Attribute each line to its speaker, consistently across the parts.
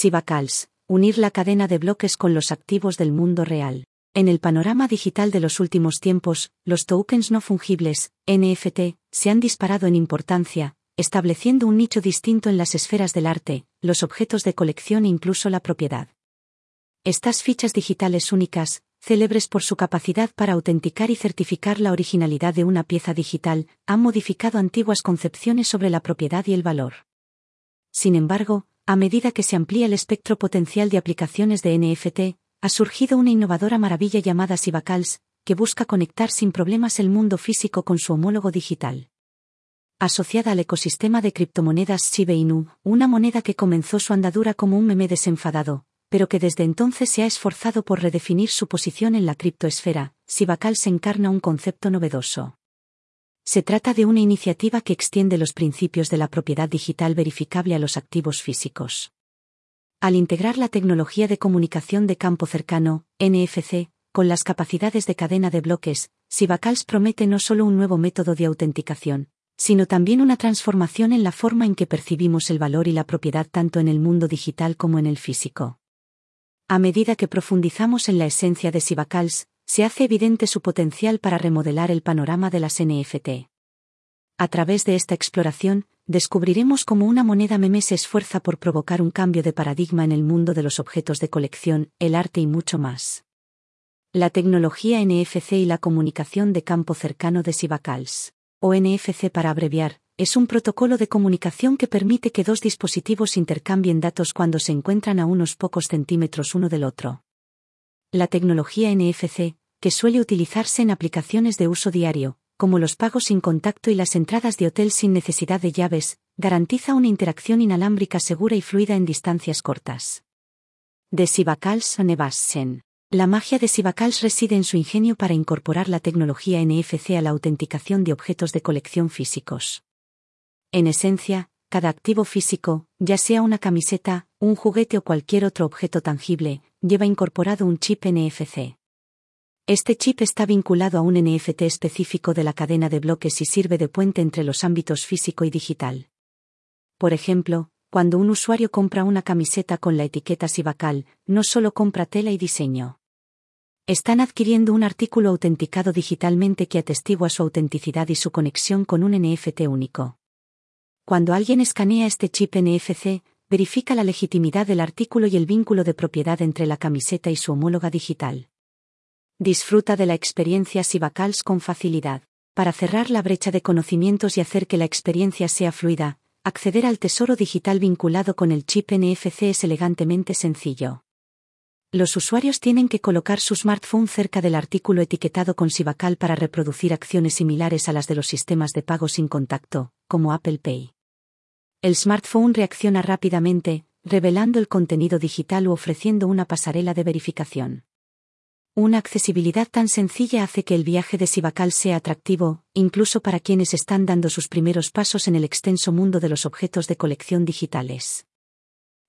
Speaker 1: Sivacals, unir la cadena de bloques con los activos del mundo real. En el panorama digital de los últimos tiempos, los tokens no fungibles, NFT, se han disparado en importancia, estableciendo un nicho distinto en las esferas del arte, los objetos de colección e incluso la propiedad. Estas fichas digitales únicas, célebres por su capacidad para autenticar y certificar la originalidad de una pieza digital, han modificado antiguas concepciones sobre la propiedad y el valor. Sin embargo, a medida que se amplía el espectro potencial de aplicaciones de NFT, ha surgido una innovadora maravilla llamada Sivacals, que busca conectar sin problemas el mundo físico con su homólogo digital. Asociada al ecosistema de criptomonedas Shiba Inu, una moneda que comenzó su andadura como un meme desenfadado, pero que desde entonces se ha esforzado por redefinir su posición en la criptoesfera, Sivacals encarna un concepto novedoso. Se trata de una iniciativa que extiende los principios de la propiedad digital verificable a los activos físicos. Al integrar la tecnología de comunicación de campo cercano, NFC, con las capacidades de cadena de bloques, Sivacals promete no solo un nuevo método de autenticación, sino también una transformación en la forma en que percibimos el valor y la propiedad tanto en el mundo digital como en el físico. A medida que profundizamos en la esencia de Sivacals, se hace evidente su potencial para remodelar el panorama de las NFT. A través de esta exploración, descubriremos cómo una moneda meme se esfuerza por provocar un cambio de paradigma en el mundo de los objetos de colección, el arte y mucho más. La tecnología NFC y la comunicación de campo cercano de Sivacals, o NFC para abreviar, es un protocolo de comunicación que permite que dos dispositivos intercambien datos cuando se encuentran a unos pocos centímetros uno del otro. La tecnología NFC, que suele utilizarse en aplicaciones de uso diario, como los pagos sin contacto y las entradas de hotel sin necesidad de llaves, garantiza una interacción inalámbrica segura y fluida en distancias cortas. De Sivakals Nevassen. La magia de Sivakals reside en su ingenio para incorporar la tecnología NFC a la autenticación de objetos de colección físicos. En esencia, cada activo físico, ya sea una camiseta, un juguete o cualquier otro objeto tangible, lleva incorporado un chip NFC. Este chip está vinculado a un NFT específico de la cadena de bloques y sirve de puente entre los ámbitos físico y digital. Por ejemplo, cuando un usuario compra una camiseta con la etiqueta Sivacal, no solo compra tela y diseño. Están adquiriendo un artículo autenticado digitalmente que atestigua su autenticidad y su conexión con un NFT único. Cuando alguien escanea este chip NFC, verifica la legitimidad del artículo y el vínculo de propiedad entre la camiseta y su homóloga digital. Disfruta de la experiencia Sivacals con facilidad. Para cerrar la brecha de conocimientos y hacer que la experiencia sea fluida, acceder al tesoro digital vinculado con el chip NFC es elegantemente sencillo. Los usuarios tienen que colocar su smartphone cerca del artículo etiquetado con Sivacal para reproducir acciones similares a las de los sistemas de pago sin contacto, como Apple Pay. El smartphone reacciona rápidamente, revelando el contenido digital u ofreciendo una pasarela de verificación. Una accesibilidad tan sencilla hace que el viaje de Sivacal sea atractivo, incluso para quienes están dando sus primeros pasos en el extenso mundo de los objetos de colección digitales.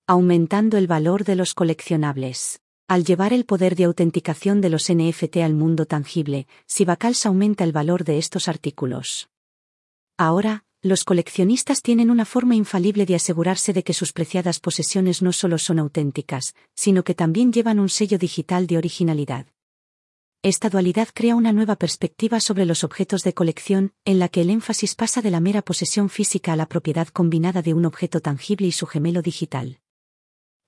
Speaker 1: Aumentando el valor de los coleccionables. Al llevar el poder de autenticación de los NFT al mundo tangible, Sivacals aumenta el valor de estos artículos. Ahora, los coleccionistas tienen una forma infalible de asegurarse de que sus preciadas posesiones no solo son auténticas, sino que también llevan un sello digital de originalidad. Esta dualidad crea una nueva perspectiva sobre los objetos de colección, en la que el énfasis pasa de la mera posesión física a la propiedad combinada de un objeto tangible y su gemelo digital.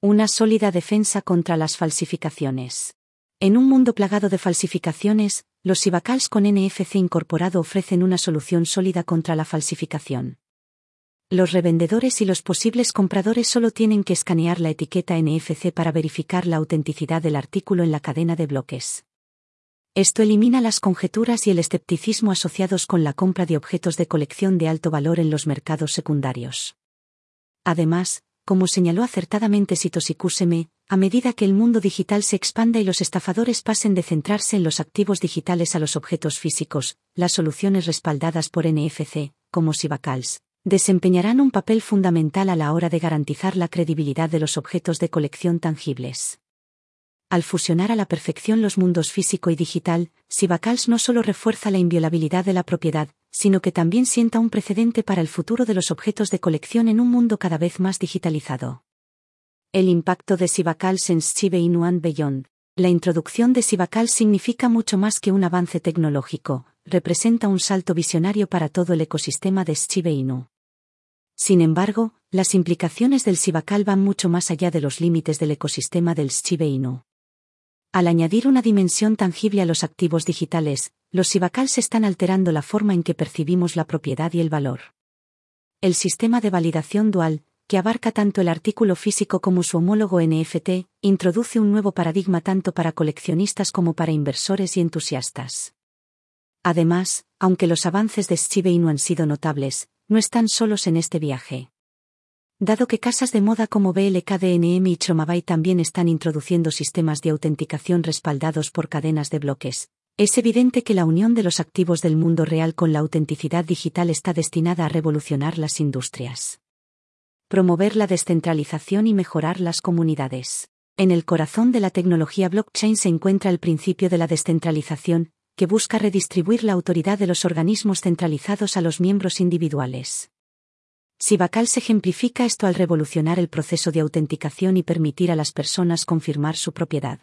Speaker 1: Una sólida defensa contra las falsificaciones. En un mundo plagado de falsificaciones, los Sivacals con NFC incorporado ofrecen una solución sólida contra la falsificación. Los revendedores y los posibles compradores solo tienen que escanear la etiqueta NFC para verificar la autenticidad del artículo en la cadena de bloques. Esto elimina las conjeturas y el escepticismo asociados con la compra de objetos de colección de alto valor en los mercados secundarios. Además, como señaló acertadamente Sitoshi Kuseme, a medida que el mundo digital se expanda y los estafadores pasen de centrarse en los activos digitales a los objetos físicos, las soluciones respaldadas por NFC, como Sivacals, desempeñarán un papel fundamental a la hora de garantizar la credibilidad de los objetos de colección tangibles. Al fusionar a la perfección los mundos físico y digital, Sivacals no solo refuerza la inviolabilidad de la propiedad, sino que también sienta un precedente para el futuro de los objetos de colección en un mundo cada vez más digitalizado. El impacto de Sivacals en Shiba Inu and Beyond. La introducción de Sivacals significa mucho más que un avance tecnológico, representa un salto visionario para todo el ecosistema de Shiba Inu. Sin embargo, las implicaciones del Sivacal van mucho más allá de los límites del ecosistema del Shiba Inu. Al añadir una dimensión tangible a los activos digitales, los Sivacals están alterando la forma en que percibimos la propiedad y el valor. El sistema de validación dual, que abarca tanto el artículo físico como su homólogo NFT, introduce un nuevo paradigma tanto para coleccionistas como para inversores y entusiastas. Además, aunque los avances de Shiba Inu han sido notables, no están solos en este viaje. Dado que casas de moda como BLKDNM y Chomabay también están introduciendo sistemas de autenticación respaldados por cadenas de bloques, es evidente que la unión de los activos del mundo real con la autenticidad digital está destinada a revolucionar las industrias promover la descentralización y mejorar las comunidades. En el corazón de la tecnología blockchain se encuentra el principio de la descentralización, que busca redistribuir la autoridad de los organismos centralizados a los miembros individuales. Sibacal se ejemplifica esto al revolucionar el proceso de autenticación y permitir a las personas confirmar su propiedad.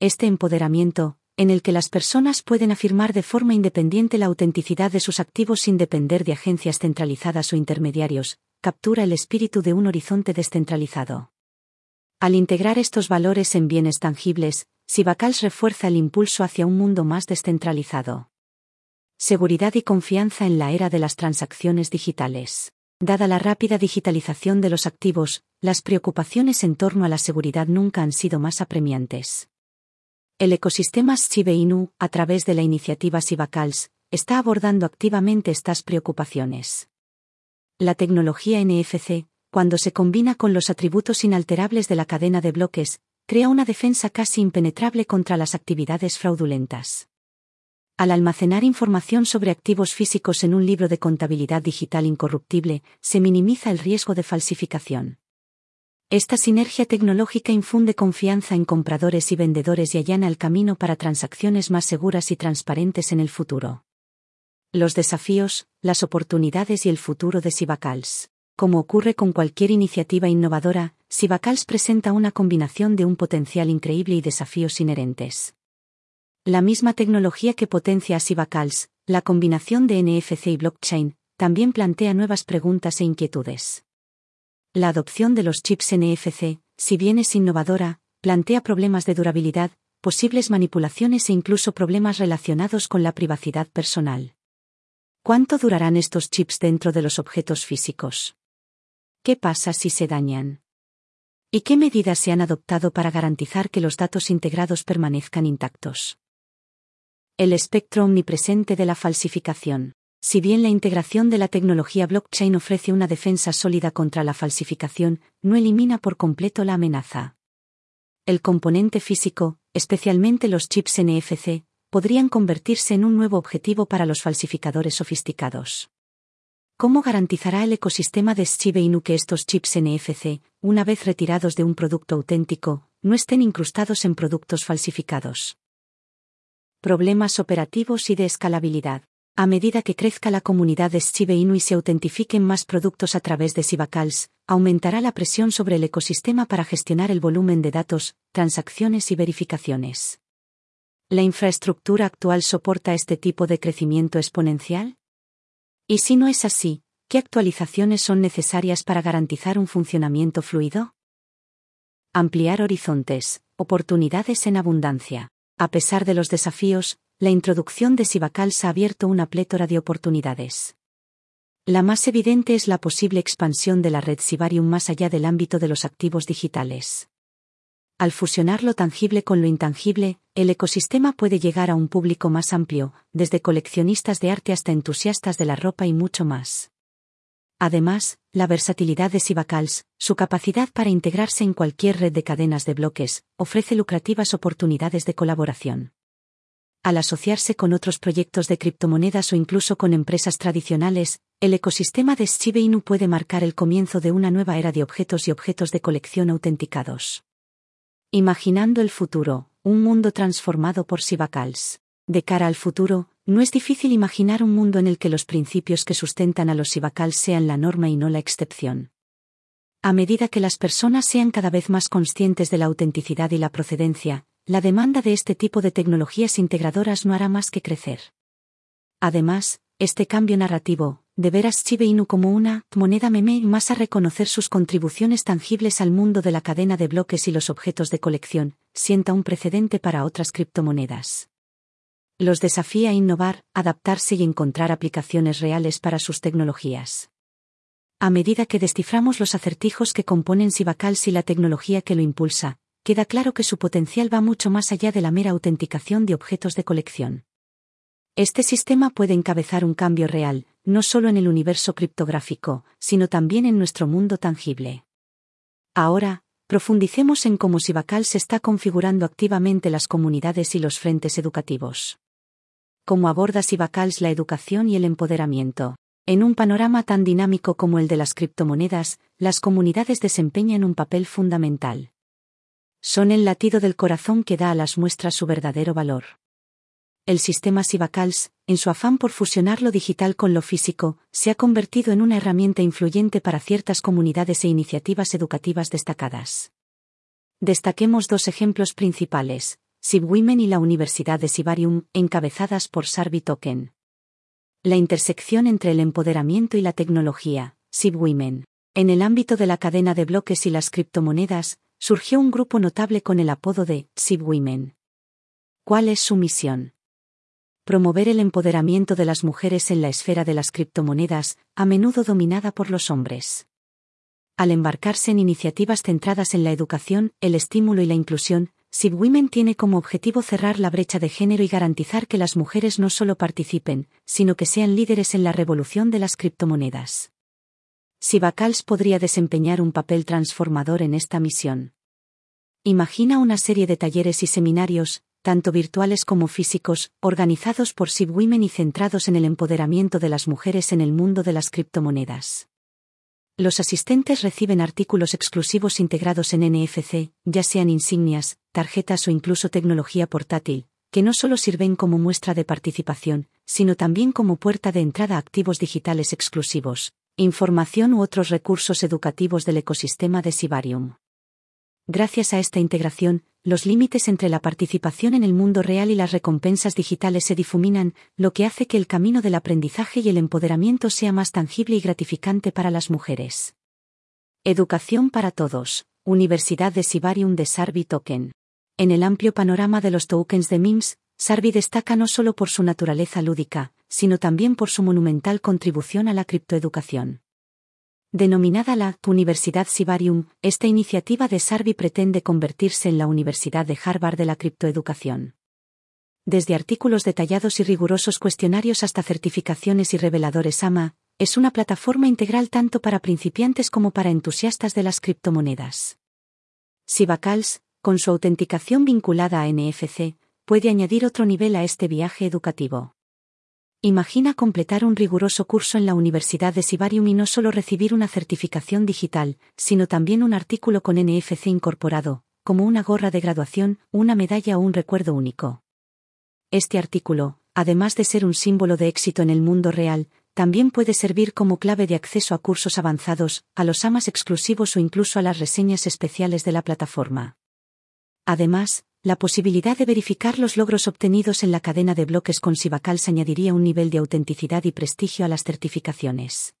Speaker 1: Este empoderamiento, en el que las personas pueden afirmar de forma independiente la autenticidad de sus activos sin depender de agencias centralizadas o intermediarios, captura el espíritu de un horizonte descentralizado. Al integrar estos valores en bienes tangibles, Sibacals refuerza el impulso hacia un mundo más descentralizado. Seguridad y confianza en la era de las transacciones digitales. Dada la rápida digitalización de los activos, las preocupaciones en torno a la seguridad nunca han sido más apremiantes. El ecosistema Shiba Inu, a través de la iniciativa Sibacals, está abordando activamente estas preocupaciones. La tecnología NFC, cuando se combina con los atributos inalterables de la cadena de bloques, crea una defensa casi impenetrable contra las actividades fraudulentas. Al almacenar información sobre activos físicos en un libro de contabilidad digital incorruptible, se minimiza el riesgo de falsificación. Esta sinergia tecnológica infunde confianza en compradores y vendedores y allana el camino para transacciones más seguras y transparentes en el futuro los desafíos, las oportunidades y el futuro de Sibacals. Como ocurre con cualquier iniciativa innovadora, Sibacals presenta una combinación de un potencial increíble y desafíos inherentes. La misma tecnología que potencia a Sibacals, la combinación de NFC y blockchain, también plantea nuevas preguntas e inquietudes. La adopción de los chips NFC, si bien es innovadora, plantea problemas de durabilidad, posibles manipulaciones e incluso problemas relacionados con la privacidad personal. ¿Cuánto durarán estos chips dentro de los objetos físicos? ¿Qué pasa si se dañan? ¿Y qué medidas se han adoptado para garantizar que los datos integrados permanezcan intactos? El espectro omnipresente de la falsificación. Si bien la integración de la tecnología blockchain ofrece una defensa sólida contra la falsificación, no elimina por completo la amenaza. El componente físico, especialmente los chips NFC, podrían convertirse en un nuevo objetivo para los falsificadores sofisticados. ¿Cómo garantizará el ecosistema de Shiba Inu que estos chips NFC, una vez retirados de un producto auténtico, no estén incrustados en productos falsificados? Problemas operativos y de escalabilidad. A medida que crezca la comunidad de Shiba Inu y se autentifiquen más productos a través de Sibacals, aumentará la presión sobre el ecosistema para gestionar el volumen de datos, transacciones y verificaciones. ¿La infraestructura actual soporta este tipo de crecimiento exponencial? Y si no es así, ¿qué actualizaciones son necesarias para garantizar un funcionamiento fluido? Ampliar horizontes, oportunidades en abundancia. A pesar de los desafíos, la introducción de Sibacals ha abierto una plétora de oportunidades. La más evidente es la posible expansión de la red Sibarium más allá del ámbito de los activos digitales. Al fusionar lo tangible con lo intangible, el ecosistema puede llegar a un público más amplio, desde coleccionistas de arte hasta entusiastas de la ropa y mucho más. Además, la versatilidad de Sibacals, su capacidad para integrarse en cualquier red de cadenas de bloques, ofrece lucrativas oportunidades de colaboración. Al asociarse con otros proyectos de criptomonedas o incluso con empresas tradicionales, el ecosistema de Shiba Inu puede marcar el comienzo de una nueva era de objetos y objetos de colección autenticados. Imaginando el futuro, un mundo transformado por Sibacals. De cara al futuro, no es difícil imaginar un mundo en el que los principios que sustentan a los Sibacals sean la norma y no la excepción. A medida que las personas sean cada vez más conscientes de la autenticidad y la procedencia, la demanda de este tipo de tecnologías integradoras no hará más que crecer. Además, este cambio narrativo, de ver a Shiba Inu como una moneda meme más a reconocer sus contribuciones tangibles al mundo de la cadena de bloques y los objetos de colección, sienta un precedente para otras criptomonedas. Los desafía a innovar, adaptarse y encontrar aplicaciones reales para sus tecnologías. A medida que desciframos los acertijos que componen Sibacals y la tecnología que lo impulsa, queda claro que su potencial va mucho más allá de la mera autenticación de objetos de colección. Este sistema puede encabezar un cambio real, no solo en el universo criptográfico, sino también en nuestro mundo tangible. Ahora, profundicemos en cómo Sibacal se está configurando activamente las comunidades y los frentes educativos. Cómo aborda Sibacals la educación y el empoderamiento. En un panorama tan dinámico como el de las criptomonedas, las comunidades desempeñan un papel fundamental son el latido del corazón que da a las muestras su verdadero valor. El sistema Sibacals, en su afán por fusionar lo digital con lo físico, se ha convertido en una herramienta influyente para ciertas comunidades e iniciativas educativas destacadas. Destaquemos dos ejemplos principales, SibWomen y la Universidad de Sibarium, encabezadas por Sarvi Token. La intersección entre el empoderamiento y la tecnología, SibWomen. En el ámbito de la cadena de bloques y las criptomonedas, surgió un grupo notable con el apodo de SIB Women. ¿Cuál es su misión? Promover el empoderamiento de las mujeres en la esfera de las criptomonedas, a menudo dominada por los hombres. Al embarcarse en iniciativas centradas en la educación, el estímulo y la inclusión, SIB Women tiene como objetivo cerrar la brecha de género y garantizar que las mujeres no solo participen, sino que sean líderes en la revolución de las criptomonedas. Sibacals podría desempeñar un papel transformador en esta misión. Imagina una serie de talleres y seminarios, tanto virtuales como físicos, organizados por SibWomen y centrados en el empoderamiento de las mujeres en el mundo de las criptomonedas. Los asistentes reciben artículos exclusivos integrados en NFC, ya sean insignias, tarjetas o incluso tecnología portátil, que no solo sirven como muestra de participación, sino también como puerta de entrada a activos digitales exclusivos, información u otros recursos educativos del ecosistema de Sibarium. Gracias a esta integración, los límites entre la participación en el mundo real y las recompensas digitales se difuminan, lo que hace que el camino del aprendizaje y el empoderamiento sea más tangible y gratificante para las mujeres. Educación para todos. Universidad de Sibarium de Sarvi Token. En el amplio panorama de los tokens de MIMS, Sarvi destaca no solo por su naturaleza lúdica, sino también por su monumental contribución a la criptoeducación. Denominada la Universidad Sibarium, esta iniciativa de Sarvi pretende convertirse en la Universidad de Harvard de la criptoeducación. Desde artículos detallados y rigurosos cuestionarios hasta certificaciones y reveladores AMA, es una plataforma integral tanto para principiantes como para entusiastas de las criptomonedas. Sibacals, con su autenticación vinculada a NFC, puede añadir otro nivel a este viaje educativo. Imagina completar un riguroso curso en la Universidad de Sibarium y no solo recibir una certificación digital, sino también un artículo con NFC incorporado, como una gorra de graduación, una medalla o un recuerdo único. Este artículo, además de ser un símbolo de éxito en el mundo real, también puede servir como clave de acceso a cursos avanzados, a los AMAs exclusivos o incluso a las reseñas especiales de la plataforma. Además, la posibilidad de verificar los logros obtenidos en la cadena de bloques con Sibacals añadiría un nivel de autenticidad y prestigio a las certificaciones.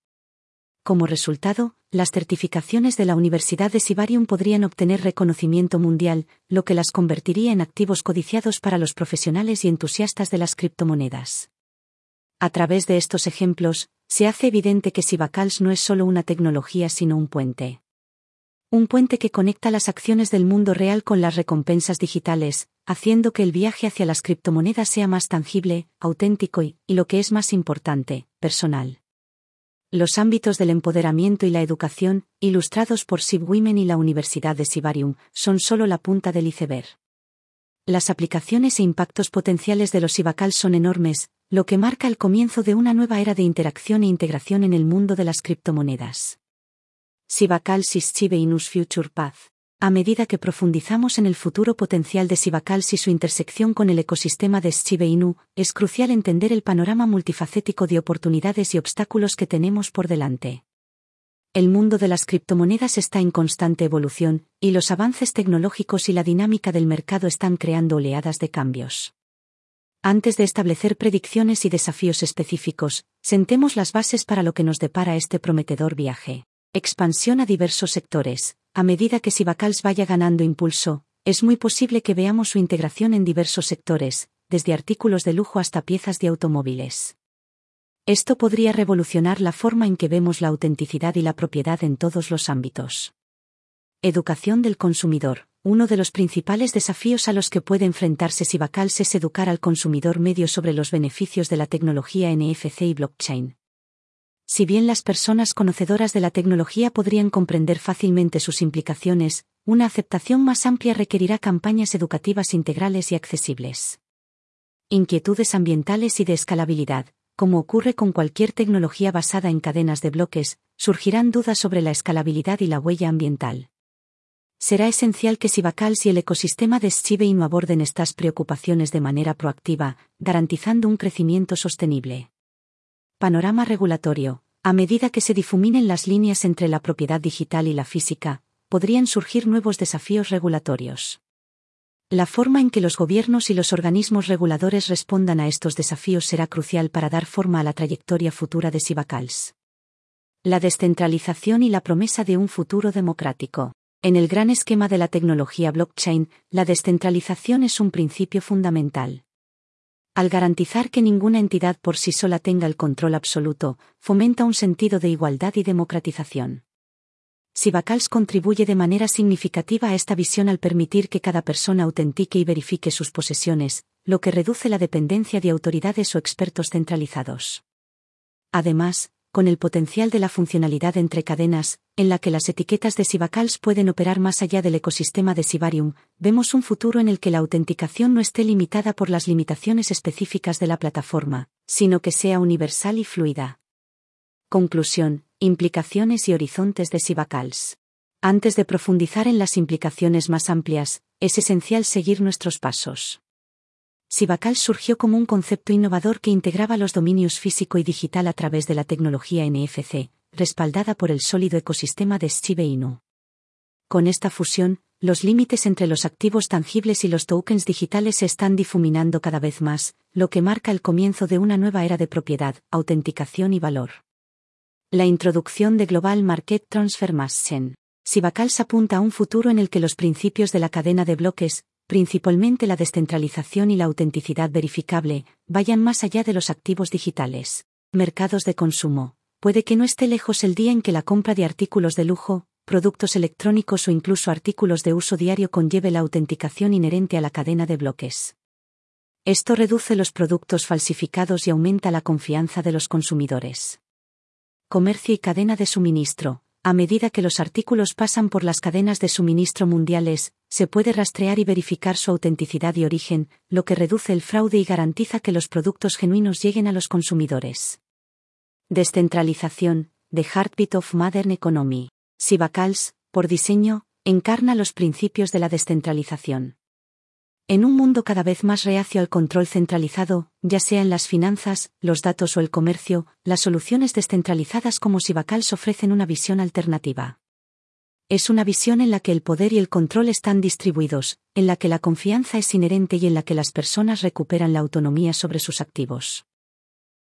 Speaker 1: Como resultado, las certificaciones de la Universidad de Sibarium podrían obtener reconocimiento mundial, lo que las convertiría en activos codiciados para los profesionales y entusiastas de las criptomonedas. A través de estos ejemplos, se hace evidente que Sibacals no es solo una tecnología sino un puente un puente que conecta las acciones del mundo real con las recompensas digitales, haciendo que el viaje hacia las criptomonedas sea más tangible, auténtico y, y lo que es más importante, personal. Los ámbitos del empoderamiento y la educación, ilustrados por SibWomen y la Universidad de Sibarium, son solo la punta del iceberg. Las aplicaciones e impactos potenciales de los IBACAL son enormes, lo que marca el comienzo de una nueva era de interacción e integración en el mundo de las criptomonedas. Sibacalsis Inus Future Path. A medida que profundizamos en el futuro potencial de Sibacals y su intersección con el ecosistema de Inu, es crucial entender el panorama multifacético de oportunidades y obstáculos que tenemos por delante. El mundo de las criptomonedas está en constante evolución, y los avances tecnológicos y la dinámica del mercado están creando oleadas de cambios. Antes de establecer predicciones y desafíos específicos, sentemos las bases para lo que nos depara este prometedor viaje. Expansión a diversos sectores. A medida que Sibacals vaya ganando impulso, es muy posible que veamos su integración en diversos sectores, desde artículos de lujo hasta piezas de automóviles. Esto podría revolucionar la forma en que vemos la autenticidad y la propiedad en todos los ámbitos. Educación del consumidor. Uno de los principales desafíos a los que puede enfrentarse Sibacals es educar al consumidor medio sobre los beneficios de la tecnología NFC y blockchain. Si bien las personas conocedoras de la tecnología podrían comprender fácilmente sus implicaciones, una aceptación más amplia requerirá campañas educativas integrales y accesibles. Inquietudes ambientales y de escalabilidad. Como ocurre con cualquier tecnología basada en cadenas de bloques, surgirán dudas sobre la escalabilidad y la huella ambiental. Será esencial que Sibacals y el ecosistema de no aborden estas preocupaciones de manera proactiva, garantizando un crecimiento sostenible. Panorama regulatorio. A medida que se difuminen las líneas entre la propiedad digital y la física, podrían surgir nuevos desafíos regulatorios. La forma en que los gobiernos y los organismos reguladores respondan a estos desafíos será crucial para dar forma a la trayectoria futura de Sibacals. La descentralización y la promesa de un futuro democrático. En el gran esquema de la tecnología blockchain, la descentralización es un principio fundamental. Al garantizar que ninguna entidad por sí sola tenga el control absoluto, fomenta un sentido de igualdad y democratización. Sibacals contribuye de manera significativa a esta visión al permitir que cada persona autentique y verifique sus posesiones, lo que reduce la dependencia de autoridades o expertos centralizados. Además, con el potencial de la funcionalidad entre cadenas, en la que las etiquetas de Sibacals pueden operar más allá del ecosistema de Sibarium, vemos un futuro en el que la autenticación no esté limitada por las limitaciones específicas de la plataforma, sino que sea universal y fluida. Conclusión, implicaciones y horizontes de Sibacals. Antes de profundizar en las implicaciones más amplias, es esencial seguir nuestros pasos. Sibacals surgió como un concepto innovador que integraba los dominios físico y digital a través de la tecnología NFC, respaldada por el sólido ecosistema de Shiba Inu. Con esta fusión, los límites entre los activos tangibles y los tokens digitales se están difuminando cada vez más, lo que marca el comienzo de una nueva era de propiedad, autenticación y valor. La introducción de Global Market Transformation. Sibacals apunta a un futuro en el que los principios de la cadena de bloques, principalmente la descentralización y la autenticidad verificable, vayan más allá de los activos digitales. Mercados de consumo. Puede que no esté lejos el día en que la compra de artículos de lujo, productos electrónicos o incluso artículos de uso diario conlleve la autenticación inherente a la cadena de bloques. Esto reduce los productos falsificados y aumenta la confianza de los consumidores comercio y cadena de suministro. A medida que los artículos pasan por las cadenas de suministro mundiales, se puede rastrear y verificar su autenticidad y origen, lo que reduce el fraude y garantiza que los productos genuinos lleguen a los consumidores. Descentralización, The Heartbeat of Modern Economy. Sibacals, por diseño, encarna los principios de la descentralización. En un mundo cada vez más reacio al control centralizado, ya sea en las finanzas, los datos o el comercio, las soluciones descentralizadas como Sibacals ofrecen una visión alternativa. Es una visión en la que el poder y el control están distribuidos, en la que la confianza es inherente y en la que las personas recuperan la autonomía sobre sus activos.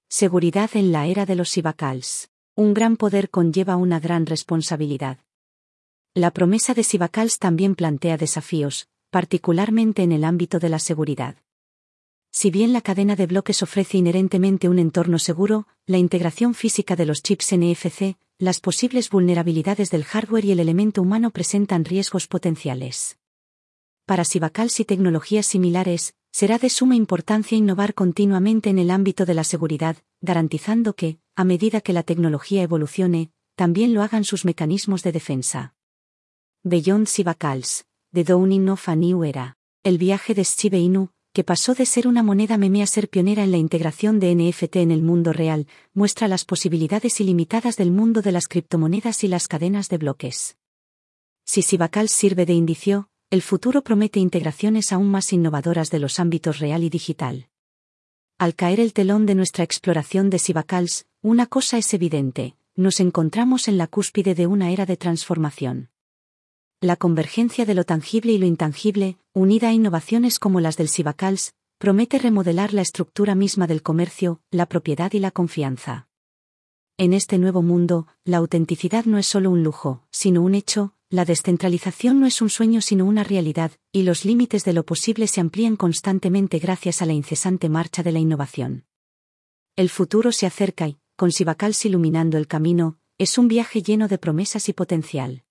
Speaker 1: Seguridad en la era de los Sibacals. Un gran poder conlleva una gran responsabilidad. La promesa de Sibacals también plantea desafíos, particularmente en el ámbito de la seguridad. Si bien la cadena de bloques ofrece inherentemente un entorno seguro, la integración física de los chips NFC, las posibles vulnerabilidades del hardware y el elemento humano presentan riesgos potenciales. Para Sibacals y tecnologías similares, será de suma importancia innovar continuamente en el ámbito de la seguridad, garantizando que, a medida que la tecnología evolucione, también lo hagan sus mecanismos de defensa. Beyond Sibacals, The Dawning of a New Era. El viaje de Shiba Inu, que pasó de ser una moneda meme a ser pionera en la integración de NFT en el mundo real, muestra las posibilidades ilimitadas del mundo de las criptomonedas y las cadenas de bloques. Si Sibacals sirve de indicio, el futuro promete integraciones aún más innovadoras de los ámbitos real y digital. Al caer el telón de nuestra exploración de Sibacals, una cosa es evidente, nos encontramos en la cúspide de una era de transformación. La convergencia de lo tangible y lo intangible, unida a innovaciones como las del Sibacals, promete remodelar la estructura misma del comercio, la propiedad y la confianza. En este nuevo mundo, la autenticidad no es solo un lujo, sino un hecho, la descentralización no es un sueño sino una realidad, y los límites de lo posible se amplían constantemente gracias a la incesante marcha de la innovación. El futuro se acerca y, con Sibacals iluminando el camino, es un viaje lleno de promesas y potencial.